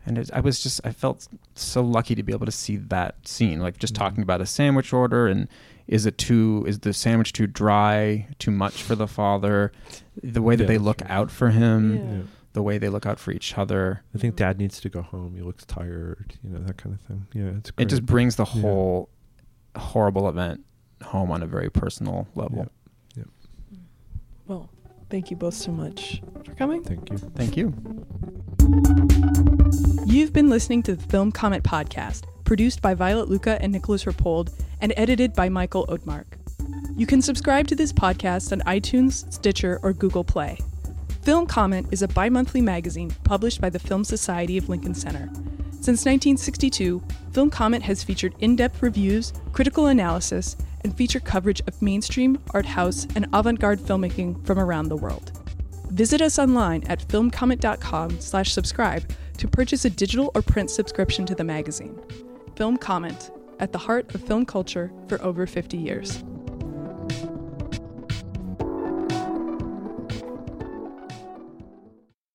And it, I was just I felt so lucky to be able to see that scene, like just Mhm. talking about a sandwich order and is it too is the sandwich too dry, too much for the father, the way that Yeah. they look out for him, Yeah. Yeah. the way they look out for each other. I think dad needs to go home. He looks tired. You know, that kind of thing. Yeah, it's It just brings the Yeah. whole horrible event home on a very personal level. Well, thank you both so much for coming. Thank you. Thank you. You've been listening to the Film Comment Podcast, produced by Violet Lucca and Nicholas Rapold, and edited by Michael Oatmark. You can subscribe to this podcast on iTunes, Stitcher, or Google Play. Film Comment is a bi monthly magazine published by the Film Society of Lincoln Center. Since 1962, Film Comment has featured in depth reviews, critical analysis, and feature coverage of mainstream, art house, and avant garde filmmaking from around the world. Visit us online at filmcomment.com slash subscribe to purchase a digital or print subscription to the magazine. Film Comment, at the heart of film culture for over 50 years.